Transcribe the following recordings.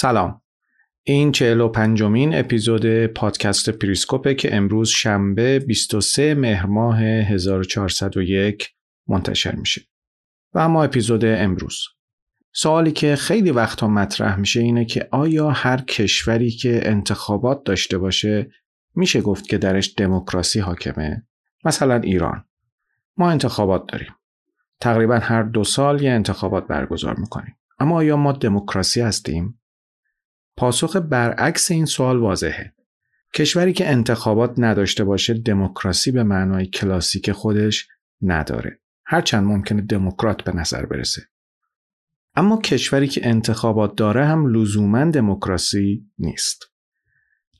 سلام. این چهل و پنجمین اپیزود پادکست پریسکوپه که امروز شنبه 23 مهر ماه 1401 منتشر میشه. و اما اپیزود امروز. سوالی که خیلی وقتا مطرح میشه اینه که آیا هر کشوری که انتخابات داشته باشه میشه گفت که درش دموکراسی حاکمه؟ مثلا ایران. ما انتخابات داریم. تقریبا هر دو سال یه انتخابات برگزار می‌کنیم. اما آیا ما دموکراسی هستیم؟ پاسخ برعکس این سوال واضحه. کشوری که انتخابات نداشته باشه دموکراسی به معنای کلاسیک خودش نداره. هرچند ممکنه دموکرات به نظر برسه. اما کشوری که انتخابات داره هم لزوما دموکراسی نیست.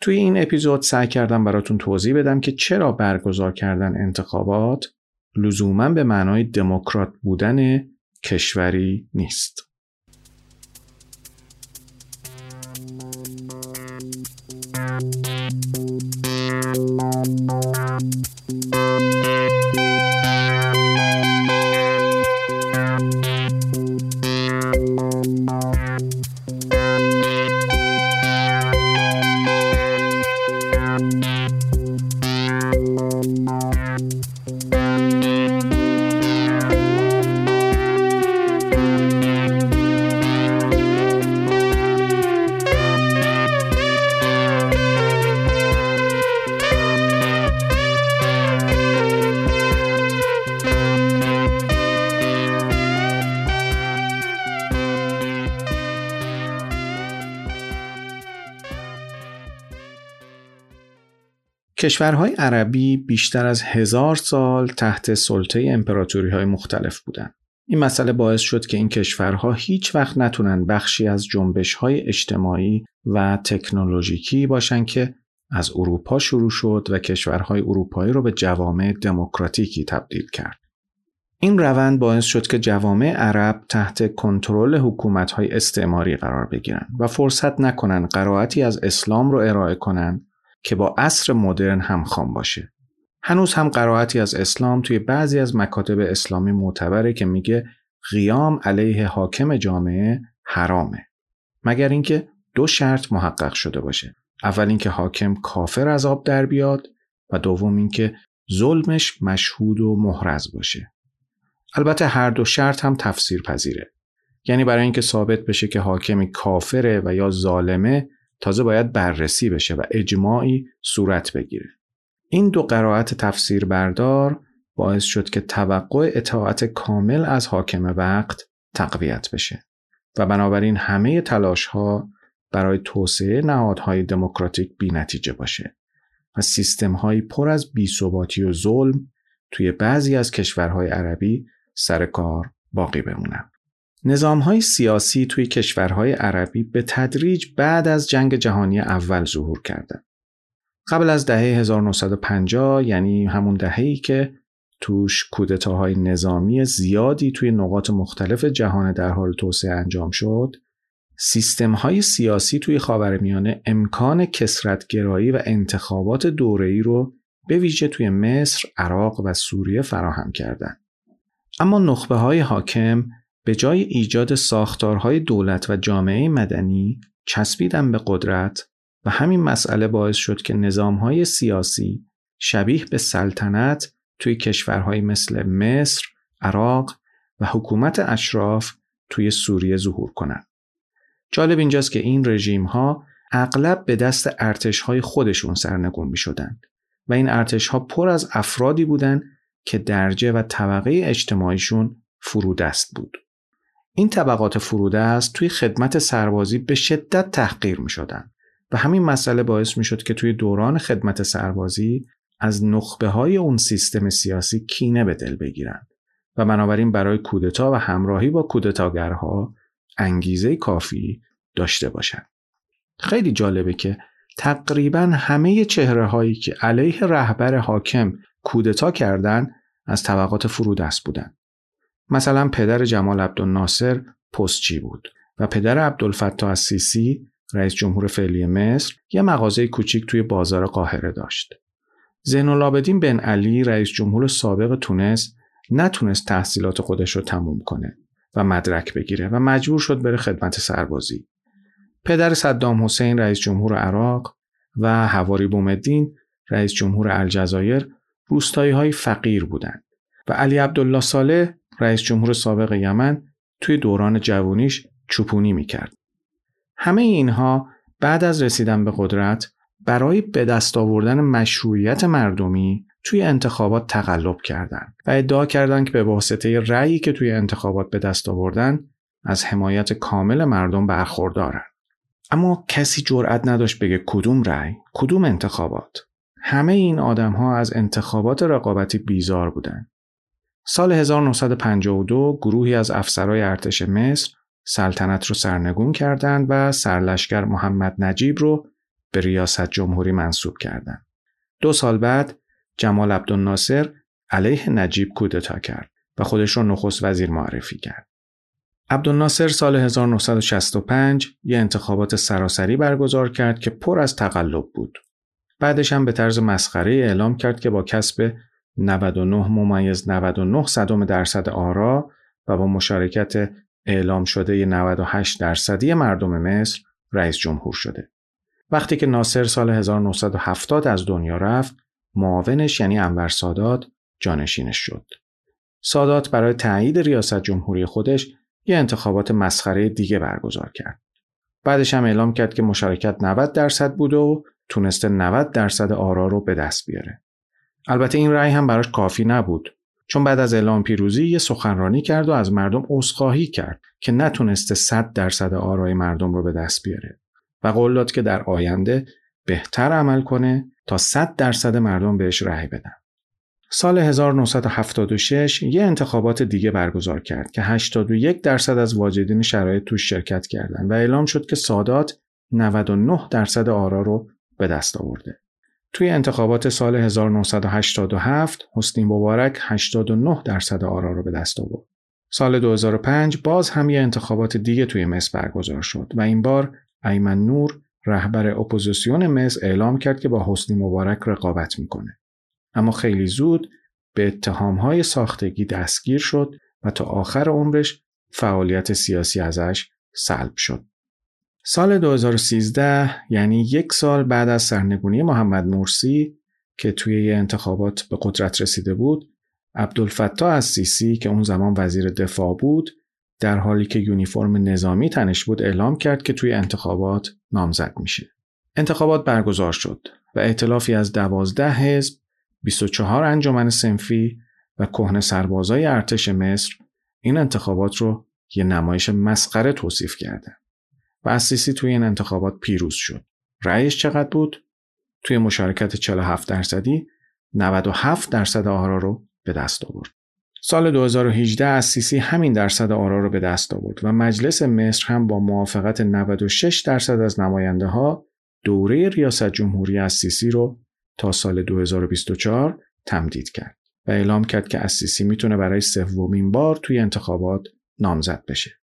توی این اپیزود سعی کردم براتون توضیح بدم که چرا برگزار کردن انتخابات لزوما به معنای دموکرات بودن کشوری نیست. کشورهای عربی بیشتر از هزار سال تحت سلطه امپراتوری های مختلف بودند. این مسئله باعث شد که این کشورها هیچ وقت نتونن بخشی از جنبش های اجتماعی و تکنولوژیکی باشن که از اروپا شروع شد و کشورهای اروپایی رو به جوامع دموکراتیکی تبدیل کرد. این روند باعث شد که جوامع عرب تحت کنترل حکومت‌های استعماری قرار بگیرند و فرصت نکنند قرائتی از اسلام رو ارائه کنند که با عصر مدرن همخوان باشه. هنوز هم قرائتی از اسلام توی بعضی از مکاتب اسلامی معتبره که میگه قیام علیه حاکم جامعه حرامه. مگر اینکه دو شرط محقق شده باشه. اول اینکه حاکم کافر از آب در بیاد و دوم اینکه ظلمش مشهود و محرز باشه. البته هر دو شرط هم تفسیر پذیره. یعنی برای اینکه ثابت بشه که حاکمی کافره و یا ظالمه تازه باید بررسی بشه و اجماعی صورت بگیره. این دو قرائت تفسیر بردار باعث شد که توقع اطاعت کامل از حاکم وقت تقویت بشه و بنابراین همه تلاش ها برای توسعه نهادهای دموکراتیک بی نتیجه باشه و سیستم های پر از بیثباتی و ظلم توی بعضی از کشورهای عربی سر کار باقی بمونن. نظام های سیاسی توی کشورهای عربی به تدریج بعد از جنگ جهانی اول ظهور کردند. قبل از دهه 1950 یعنی همون دهه‌ای که توش کودتاهای نظامی زیادی توی نقاط مختلف جهان در حال توسعه انجام شد، سیستم های سیاسی توی خاورمیانه امکان کسرتگرایی و انتخابات دوره‌ای رو به ویژه توی مصر، عراق و سوریه فراهم کردند. اما نخبه های حاکم به جای ایجاد ساختارهای دولت و جامعه مدنی چسبیدن به قدرت و همین مسئله باعث شد که نظامهای سیاسی شبیه به سلطنت توی کشورهای مثل مصر، عراق و حکومت اشراف توی سوریه ظهور کنند. جالب اینجاست که این رژیم ها اغلب به دست ارتش های خودشون سرنگون می شدن و این ارتش ها پر از افرادی بودند که درجه و طبقه اجتماعیشون فرودست بود. این طبقات فروده است توی خدمت سربازی به شدت تحقیر می شدن و همین مسئله باعث می شد که توی دوران خدمت سربازی از نخبه های اون سیستم سیاسی کینه به دل بگیرن و بنابراین برای کودتا و همراهی با کودتاگرها انگیزه کافی داشته باشند. خیلی جالبه که تقریبا همه چهره هایی که علیه رهبر حاکم کودتا کردند از طبقات فرودست بودند. مثلا پدر جمال عبدالناصر پستچی بود و پدر عبدالفتاح السیسی رئیس جمهور فعلی مصر یه مغازه کوچیک توی بازار قاهره داشت. زین العابدین بن علی رئیس جمهور سابق تونس نتونست تحصیلات خودش رو تموم کنه و مدرک بگیره و مجبور شد بره خدمت سربازی. پدر صدام حسین رئیس جمهور عراق و حواری بومدین رئیس جمهور الجزایر روستایی های فقیر بودند و علی عبدالله صالح رئیس جمهور سابق یمن توی دوران جوانیش چوپونی می‌کرد. همه اینها بعد از رسیدن به قدرت برای به دست آوردن مشروعیت مردمی توی انتخابات تقلب کردند و ادعا کردند که به واسطه رأیی که توی انتخابات به دست آوردن از حمایت کامل مردم برخوردارند. اما کسی جرأت نداشت بگه کدوم رأی، کدوم انتخابات. همه این آدم ها از انتخابات رقابتی بیزار بودند. سال 1952 گروهی از افسرهای ارتش مصر سلطنت رو سرنگون کردند و سرلشکر محمد نجیب رو به ریاست جمهوری منصوب کردند. دو سال بعد جمال عبدالناصر علیه نجیب کودتا کرد و خودش رو نخست وزیر معرفی کرد. عبدالناصر سال 1965 یه انتخابات سراسری برگزار کرد که پر از تقلب بود. بعدش هم به طرز مسخره اعلام کرد که با کسب 99 ممیز 99 صدم درصد آرا و با مشارکت اعلام شده 98 درصدی مردم مصر رئیس جمهور شده. وقتی که ناصر سال 1970 از دنیا رفت، معاونش یعنی انور سادات جانشینش شد. سادات برای تایید ریاست جمهوری خودش یه انتخابات مسخره دیگه برگزار کرد. بعدش هم اعلام کرد که مشارکت 90 درصد بود و تونسته 90 درصد آرا رو به دست بیاره. البته این رأی هم براش کافی نبود چون بعد از اعلام پیروزی یه سخنرانی کرد و از مردم عذرخواهی کرد که نتونسته 100 درصد آرای مردم رو به دست بیاره و قول داد که در آینده بهتر عمل کنه تا 100 درصد مردم بهش رأی بدن. سال 1976 یه انتخابات دیگه برگزار کرد که 81 درصد از واجدین شرایط توش شرکت کردند و اعلام شد که سادات 99 درصد آرا رو به دست آورده. توی انتخابات سال 1987 حسنی مبارک 89 درصد آرا رو به دست آورد. سال 2005 باز هم یه انتخابات دیگه توی مصر برگزار شد و این بار ایمن نور رهبر اپوزیسیون مصر اعلام کرد که با حسنی مبارک رقابت می‌کنه. اما خیلی زود به اتهامهای ساختگی دستگیر شد و تا آخر عمرش فعالیت سیاسی ازش سلب شد. سال 2013 یعنی یک سال بعد از سرنگونی محمد مرسی که توی یه انتخابات به قدرت رسیده بود عبدالفتاح السیسی که اون زمان وزیر دفاع بود در حالی که یونیفرم نظامی تنش بود اعلام کرد که توی انتخابات نامزد میشه. انتخابات برگزار شد و ائتلافی از دوازده حزب 24 انجمن سنفی و کهنه سربازای ارتش مصر این انتخابات رو یه نمایش مسخره توصیف کردن. و اسیسی توی این انتخابات پیروز شد. رأیش چقدر بود؟ توی مشارکت 47 درصدی 97 درصد آرا رو به دست آورد. سال 2018 اسیسی همین درصد آرا رو به دست آورد و مجلس مصر هم با موافقت 96 درصد از نماینده ها دوره ریاست جمهوری اسیسی رو تا سال 2024 تمدید کرد و اعلام کرد که اسیسی می‌تونه برای سومین بار توی انتخابات نامزد بشه.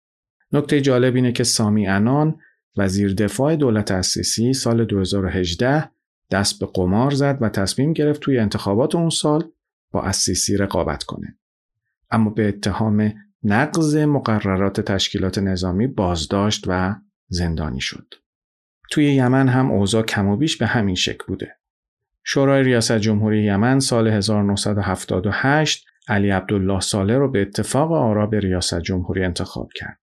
نکته جالب اینه که سامی انان وزیر دفاع دولت اسیسی سال 2018 دست به قمار زد و تصمیم گرفت توی انتخابات اون سال با اسیسی رقابت کنه. اما به اتهام نقض مقررات تشکیلات نظامی بازداشت و زندانی شد. توی یمن هم اوضاع کم و بیش به همین شکل بوده. شورای ریاست جمهوری یمن سال 1978 علی عبدالله صالح رو به اتفاق آرا به ریاست جمهوری انتخاب کرد.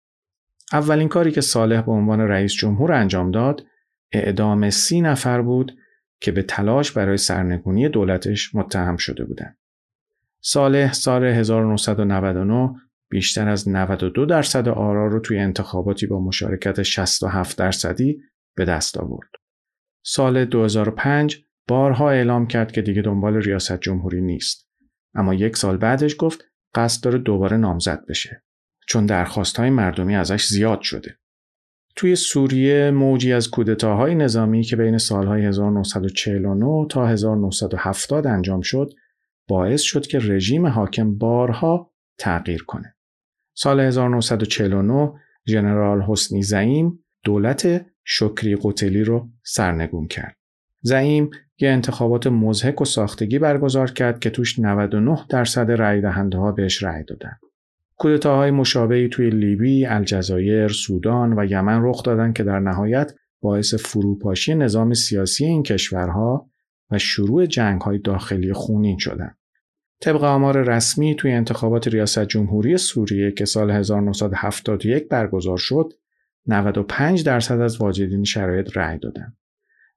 اولین کاری که صالح به عنوان رئیس جمهور انجام داد اعدام سی نفر بود که به تلاش برای سرنگونی دولتش متهم شده بودند. صالح سال 1999 بیشتر از 92 درصد آرا رو توی انتخاباتی با مشارکت 67 درصدی به دست آورد. سال 2005 بارها اعلام کرد که دیگه دنبال ریاست جمهوری نیست. اما یک سال بعدش گفت قصد داره دوباره نامزد بشه. چون درخواست های مردمی ازش زیاد شده. توی سوریه موجی از کودتاهای نظامی که بین سالهای 1949 تا 1970 انجام شد باعث شد که رژیم حاکم بارها تغییر کنه. سال 1949 ژنرال حسنی زعیم دولت شکری قتلی رو سرنگون کرد. زعیم یه انتخابات مزهک و ساختگی برگزار کرد که توش 99 درصد رأی دهنده ها بهش رأی دادن. کودتاهای مشابهی توی لیبی، الجزایر، سودان و یمن رخ دادن که در نهایت باعث فروپاشی نظام سیاسی این کشورها و شروع جنگهای داخلی خونین شدند. طبق آمار رسمی توی انتخابات ریاست جمهوری سوریه که سال 1971 برگزار شد 95 درصد از واجدین شرایط رأی دادند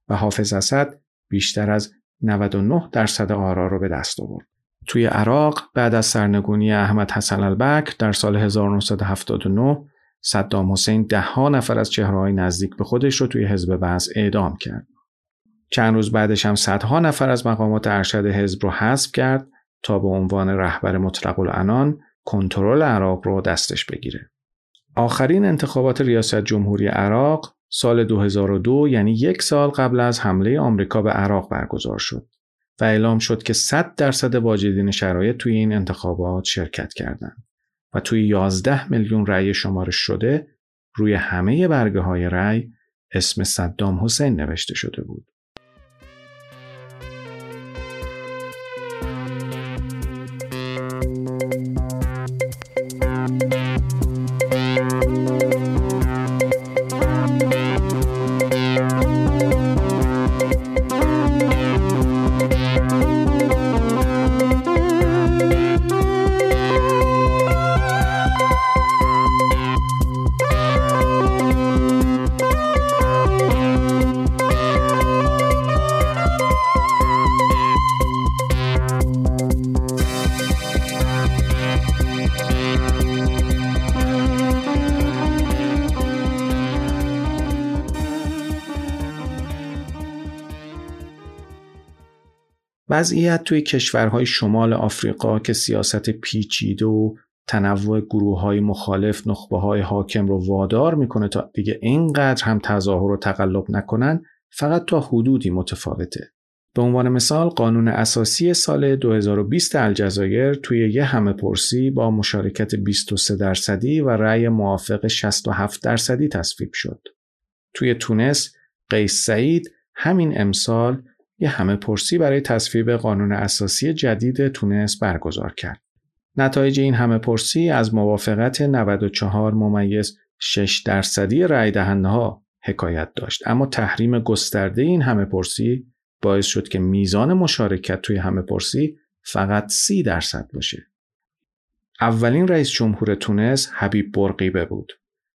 و حافظ اسد بیشتر از 99 درصد آرا رو به دست آورد. توی عراق بعد از سرنگونی احمد حسن البک در سال 1979 صدام حسین ها نفر از چهرههای نزدیک به خودش رو توی حزب بعث اعدام کرد. چند روز بعدش هم صدها نفر از مقامات ارشد حزب رو حذف کرد تا به عنوان رهبر مطلق العنان کنترل عراق رو دستش بگیره. آخرین انتخابات ریاست جمهوری عراق سال 2002 یعنی یک سال قبل از حمله آمریکا به عراق برگزار شد و اعلام شد که 100 درصد واجدین شرایط توی این انتخابات شرکت کردند و توی 11 میلیون رأی شمارش شده روی همه برگه های رأی اسم صدام حسین نوشته شده بود. وضعیت توی کشورهای شمال آفریقا که سیاست پیچیده و تنوع گروه های مخالف نخبه های حاکم رو وادار می‌کنه تا دیگه اینقدر هم تظاهر و تقلب نکنن فقط تا حدودی متفاوته. به عنوان مثال قانون اساسی سال 2020 الجزایر توی یه همه پرسی با مشارکت 23 درصدی و رأی موافق 67 درصدی تصویب شد. توی تونس قیس سعید همین امسال یه همه پرسی برای تصویب قانون اساسی جدید تونس برگزار کرد. نتایج این همه پرسی از موافقت 94 ممیز 6 درصدی رای دهنده ها حکایت داشت اما تحریم گسترده این همه پرسی باعث شد که میزان مشارکت توی همه پرسی فقط 30 درصد باشه. اولین رئیس جمهور تونس حبیب برقیبه بود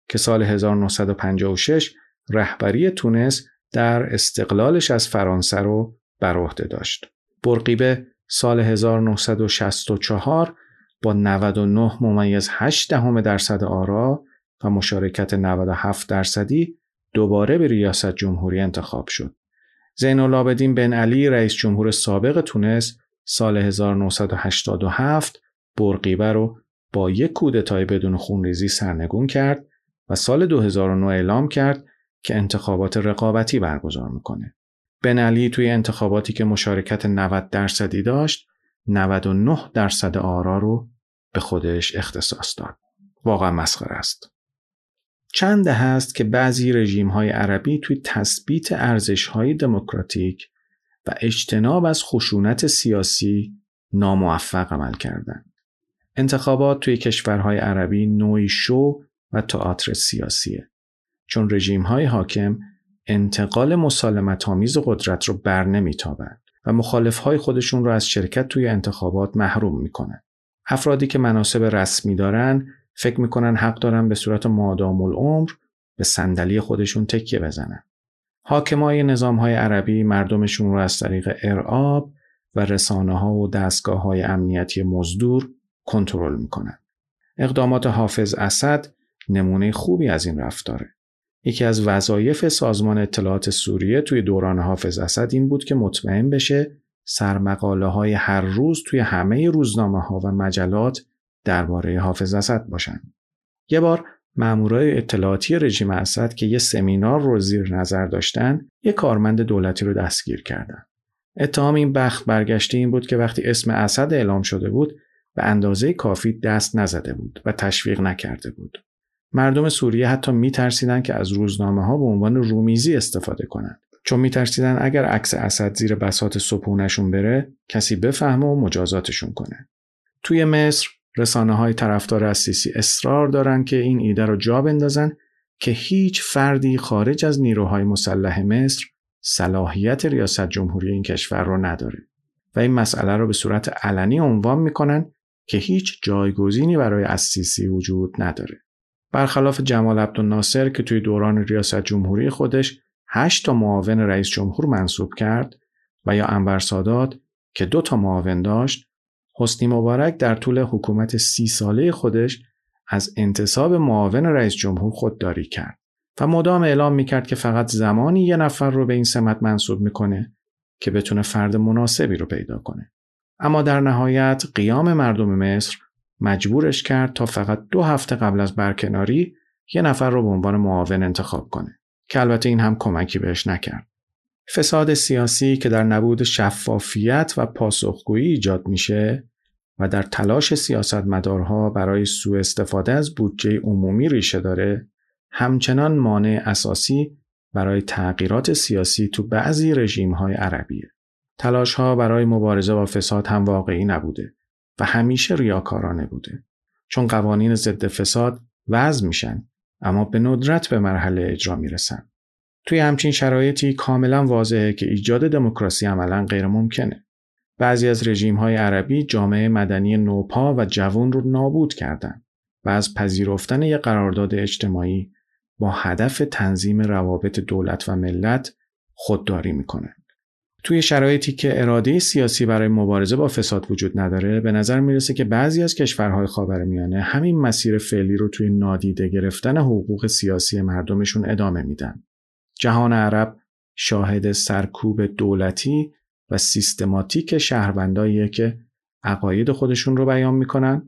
که سال 1956 رهبری تونس در استقلالش از فرانسه رو بر عهده داشت. برقیبه سال 1964 با 99 ممیز 8 دهم درصد آرا و مشارکت 97 درصدی دوباره به ریاست جمهوری انتخاب شد. زین العابدین بن علی رئیس جمهور سابق تونس سال 1987 برقیبه رو با یک کودتای بدون خونریزی سرنگون کرد و سال 2009 اعلام کرد که انتخابات رقابتی برگزار می‌کنه. بن علی توی انتخاباتی که مشارکت 90 درصدی داشت 99 درصد آرا رو به خودش اختصاص داد. واقعا مسخره است. چند هست که بعضی رژیم های عربی توی تثبیت ارزش های دموکراتیک و اجتناب از خشونت سیاسی ناموفق عمل کردند. انتخابات توی کشورهای عربی نوعی شو و تئاتر سیاسیه. چون رژیم های حاکم انتقال مسالمت آمیز قدرت رو بر نمیتابند و مخالف های خودشون رو از شرکت توی انتخابات محروم می‌کنن. افرادی که مناسب رسمی دارن فکر می‌کنن حق دارن به صورت مادام العمر به صندلی خودشون تکیه بزنن. حاکمای نظام های عربی مردمشون رو از طریق ارعاب و رسانه ها و دستگاه های امنیتی مزدور کنترل می‌کنن. اقدامات حافظ اسد نمونه خوبی از این رفتاره. یکی از وظایف سازمان اطلاعات سوریه توی دوران حافظ اسد این بود که مطمئن بشه سرمقاله های هر روز توی همه روزنامه ها و مجلات درباره حافظ اسد باشن. یه بار مامورای اطلاعاتی رژیم اسد که یه سمینار رو زیر نظر داشتن، یه کارمند دولتی رو دستگیر کردن. اتهام این بخت برگشته این بود که وقتی اسم اسد اعلام شده بود به اندازه کافی دست نزده بود و تشویق نکرده بود. مردم سوریه حتی میترسیدن که از روزنامه ها به عنوان رومیزی استفاده کنند. چون میترسیدن اگر عکس اسد زیر بسات صبحونشون بره کسی بفهمه و مجازاتشون کنه. توی مصر رسانه های طرفدار از سیسی اصرار دارن که این ایده رو جا بندازن که هیچ فردی خارج از نیروهای مسلح مصر صلاحیت ریاست جمهوری این کشور رو نداره و این مسئله رو به صورت علنی عنوان می‌کنن که هیچ جایگزینی برای اسیسی وجود نداره. برخلاف جمال عبدالناصر که توی دوران ریاست جمهوری خودش هشت تا معاون رئیس جمهور منصوب کرد و یا انور سادات که دو تا معاون داشت حسنی مبارک در طول حکومت سی ساله خودش از انتصاب معاون رئیس جمهور خودداری کرد و مدام اعلام می‌کرد که فقط زمانی یه نفر رو به این سمت منصوب می‌کنه که بتونه فرد مناسبی رو پیدا کنه. اما در نهایت قیام مردم مصر مجبورش کرد تا فقط دو هفته قبل از برکناری یه نفر رو به عنوان معاون انتخاب کنه که البته این هم کمکی بهش نکرد. فساد سیاسی که در نبود شفافیت و پاسخگویی ایجاد میشه و در تلاش سیاستمدارها برای سوء استفاده از بودجه عمومی ریشه داره همچنان مانع اساسی برای تغییرات سیاسی تو بعضی رژیم های عربیه. تلاش ها برای مبارزه با فساد هم واقعی نبوده و همیشه ریاکارانه بوده. چون قوانین ضد فساد وضع میشن اما به ندرت به مرحله اجرا می‌رسن. توی همچین شرایطی کاملا واضحه که ایجاد دموکراسی عملا غیر ممکنه. بعضی از رژیم های عربی جامعه مدنی نوپا و جوان رو نابود کردند و از پذیرفتن یک قرارداد اجتماعی با هدف تنظیم روابط دولت و ملت خودداری می‌کنه. توی شرایطی که اراده سیاسی برای مبارزه با فساد وجود نداره به نظر می‌رسه که بعضی از کشورهای خاورمیانه همین مسیر فعلی رو توی نادیده گرفتن حقوق سیاسی مردمشون ادامه میدن. جهان عرب شاهد سرکوب دولتی و سیستماتیک شهرونداییه که عقاید خودشون رو بیان می‌کنن،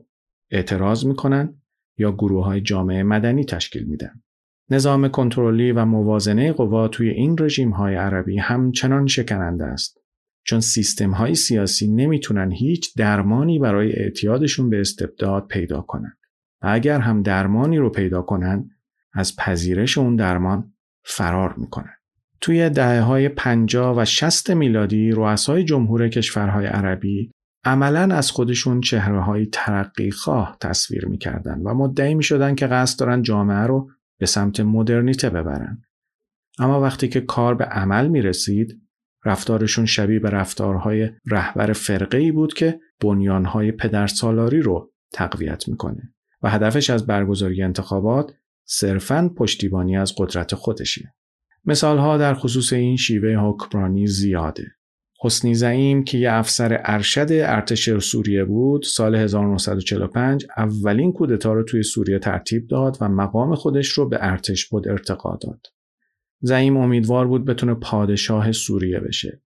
اعتراض می‌کنن یا گروه های جامعه مدنی تشکیل میدن. نظام کنترلی و موازنه قوا توی این رژیم های عربی همچنان شکننده است. چون سیستم های سیاسی نمی‌تونن هیچ درمانی برای اعتیادشون به استبداد پیدا کنن. و اگر هم درمانی رو پیدا کنن از پذیرش اون درمان فرار می‌کنن. توی دهه های 50 و 60 میلادی رؤسای جمهور کشورهای عربی عملا از خودشون چهره های ترقی خواه تصویر می‌کردن و مدعی می شدن که قصد دارن جامعه رو به سمت مدرنیته ببرن. اما وقتی که کار به عمل می رسید رفتارشون شبیه به رفتارهای رهبر فرقه ای بود که بنیانهای پدرسالاری رو تقویت می‌کنه و هدفش از برگزاری انتخابات صرفاً پشتیبانی از قدرت خودشه. مثالها در خصوص این شیوه حکمرانی زیاده. حسنی زعیم که یه افسر ارشد ارتش سوریه بود سال 1945 اولین کودتا رو توی سوریه ترتیب داد و مقام خودش رو به ارتش بود ارتقا داد. زعیم امیدوار بود بتونه پادشاه سوریه بشه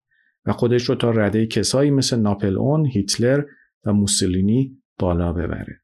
و خودش رو تا رده کسایی مثل ناپلئون، هیتلر و موسولینی بالا ببره.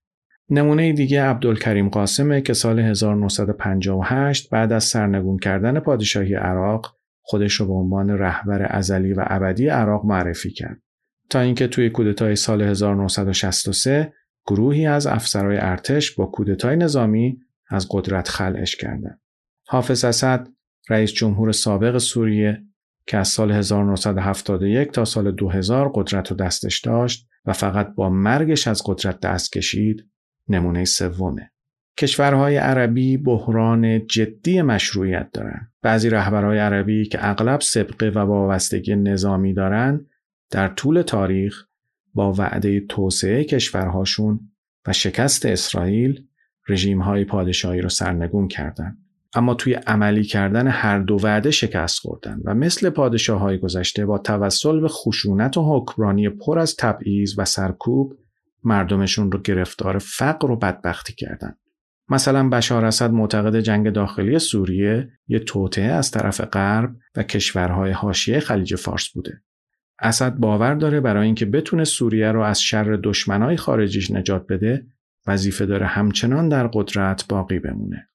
نمونه دیگه عبدالکریم قاسمه که سال 1958 بعد از سرنگون کردن پادشاهی عراق خودش رو به عنوان رهبر ازلی و ابدی عراق معرفی کرد تا اینکه توی کودتای سال 1963 گروهی از افسرهای ارتش با کودتای نظامی از قدرت خلعش کردند. حافظ اسد رئیس جمهور سابق سوریه که از سال 1971 تا سال 2000 قدرت رو دستش داشت و فقط با مرگش از قدرت دست کشید نمونه سومه. کشورهای عربی بحران جدی مشروعیت دارند. بعضی رهبرهای عربی که اغلب سبقه و وابستگی نظامی دارند در طول تاریخ با وعده توسعه کشورهاشون و شکست اسرائیل رژیمهای پادشاهی را سرنگون کردند. اما توی عملی کردن هر دو وعده شکست خوردن و مثل پادشاه های گذشته با توسل به خشونت و حکمرانی پر از تبعیض و سرکوب مردمشون رو گرفتار فقر و بدبختی کردن. مثلا بشار اسد معتقد جنگ داخلی سوریه یه توطعه از طرف غرب و کشورهای حاشیه خلیج فارس بوده. اسد باور داره برای اینکه بتونه سوریه رو از شر دشمنای خارجیش نجات بده وظیفه داره همچنان در قدرت باقی بمونه.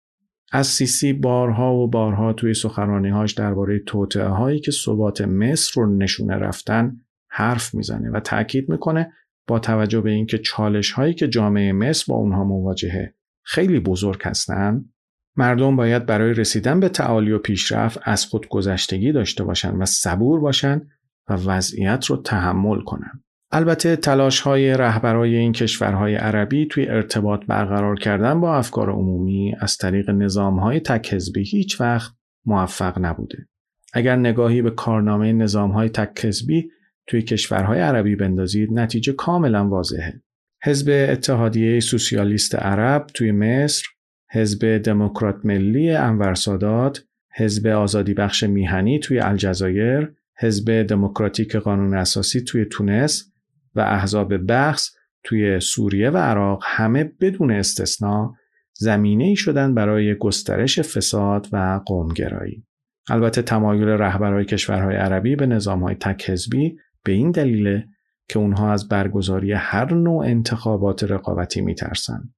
از سیسی بارها و بارها توی سخنرانیهاش درباره توطعه هایی که ثبات مصر رو نشونه رفتن حرف می‌زنه و تاکید می‌کنه با توجه به اینکه چالش هایی که جامعه مصر با اونها مواجهه خیلی بزرگ هستند مردم باید برای رسیدن به تعالی و پیشرفت از خود گذشتگی داشته باشند و صبور باشند و وضعیت رو تحمل کنند. البته تلاش های رهبرای این کشورهای عربی توی ارتباط برقرار کردن با افکار عمومی از طریق نظام های تک حزبی هیچ وقت موفق نبوده. اگر نگاهی به کارنامه نظام های تک حزبی توی کشورهای عربی بندازید نتیجه کاملا واضحه. حزب اتحادیه سوسیالیست عرب توی مصر، حزب دموکرات ملی انور سادات، حزب آزادی بخش میهنی توی الجزایر، حزب دموکراتیک قانون اساسی توی تونس و احزاب بخص توی سوریه و عراق همه بدون استثنا زمینه ای شدن برای گسترش فساد و قومگرایی. البته تمایل رهبرهای کشورهای عربی به نظامهای تک حزبی به این دلیله که اونها از برگزاری هر نوع انتخابات رقابتی میترسن.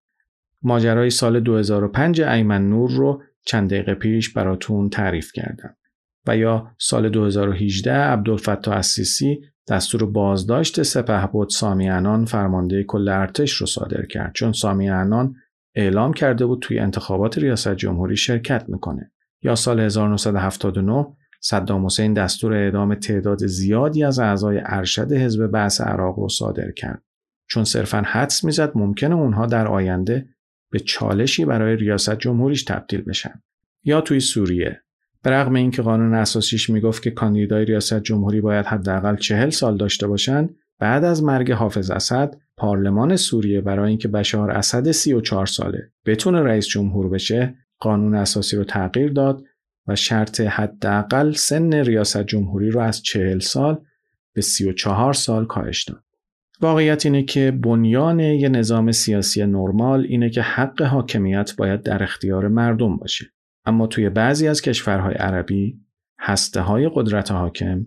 ماجرای سال 2005 ایمن نور رو چند دقیقه پیش براتون تعریف کردم. و یا سال 2018 عبدالفتاح السیسی دستور بازداشت سپهبد سامی انان فرمانده کل ارتش رو صادر کرد چون سامی انان اعلام کرده بود توی انتخابات ریاست جمهوری شرکت می‌کنه یا سال 1979 صدام حسین دستور اعدام تعداد زیادی از اعضای ارشد حزب بعث عراق رو صادر کرد. چون صرفا حدس می‌زد ممکنه اونها در آینده به چالشی برای ریاست جمهوریش تبدیل بشن. یا توی سوریه. به رغم اینکه قانون اساسیش می‌گفت که کاندیدای ریاست جمهوری باید حداقل چهل سال داشته باشند بعد از مرگ حافظ اسد پارلمان سوریه برای اینکه بشار اسد 34 ساله بتونه رئیس جمهور بشه قانون اساسی رو تغییر داد و شرط حداقل سن ریاست جمهوری رو از 40 سال به 34 سال کاهش داد. واقعیت اینه که بنیان یه نظام سیاسی نرمال اینه که حق حاکمیت باید در اختیار مردم باشه. اما توی بعضی از کشورهای عربی هسته های قدرت حاکم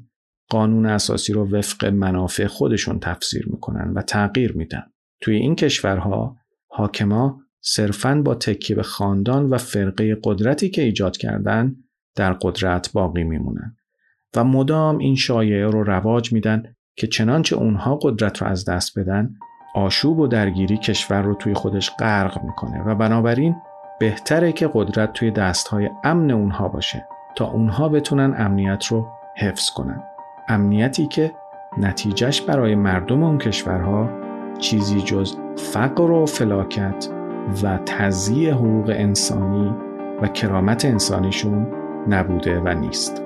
قانون اساسی رو وفق منافع خودشون تفسیر می‌کنن و تغییر میدن. توی این کشورها حاکما صرفاً با تکیه به خاندان و فرقه قدرتی که ایجاد کردن در قدرت باقی میمونن و مدام این شایعه رو رواج میدن که چنانچه اونها قدرت رو از دست بدن آشوب و درگیری کشور رو توی خودش غرق می‌کنه و بنابراین بهتره که قدرت توی دستهای امن اونها باشه تا اونها بتونن امنیت رو حفظ کنن. امنیتی که نتیجهش برای مردم اون کشورها چیزی جز فقر و فلاکت و تضییع حقوق انسانی و کرامت انسانیشون نبوده و نیست.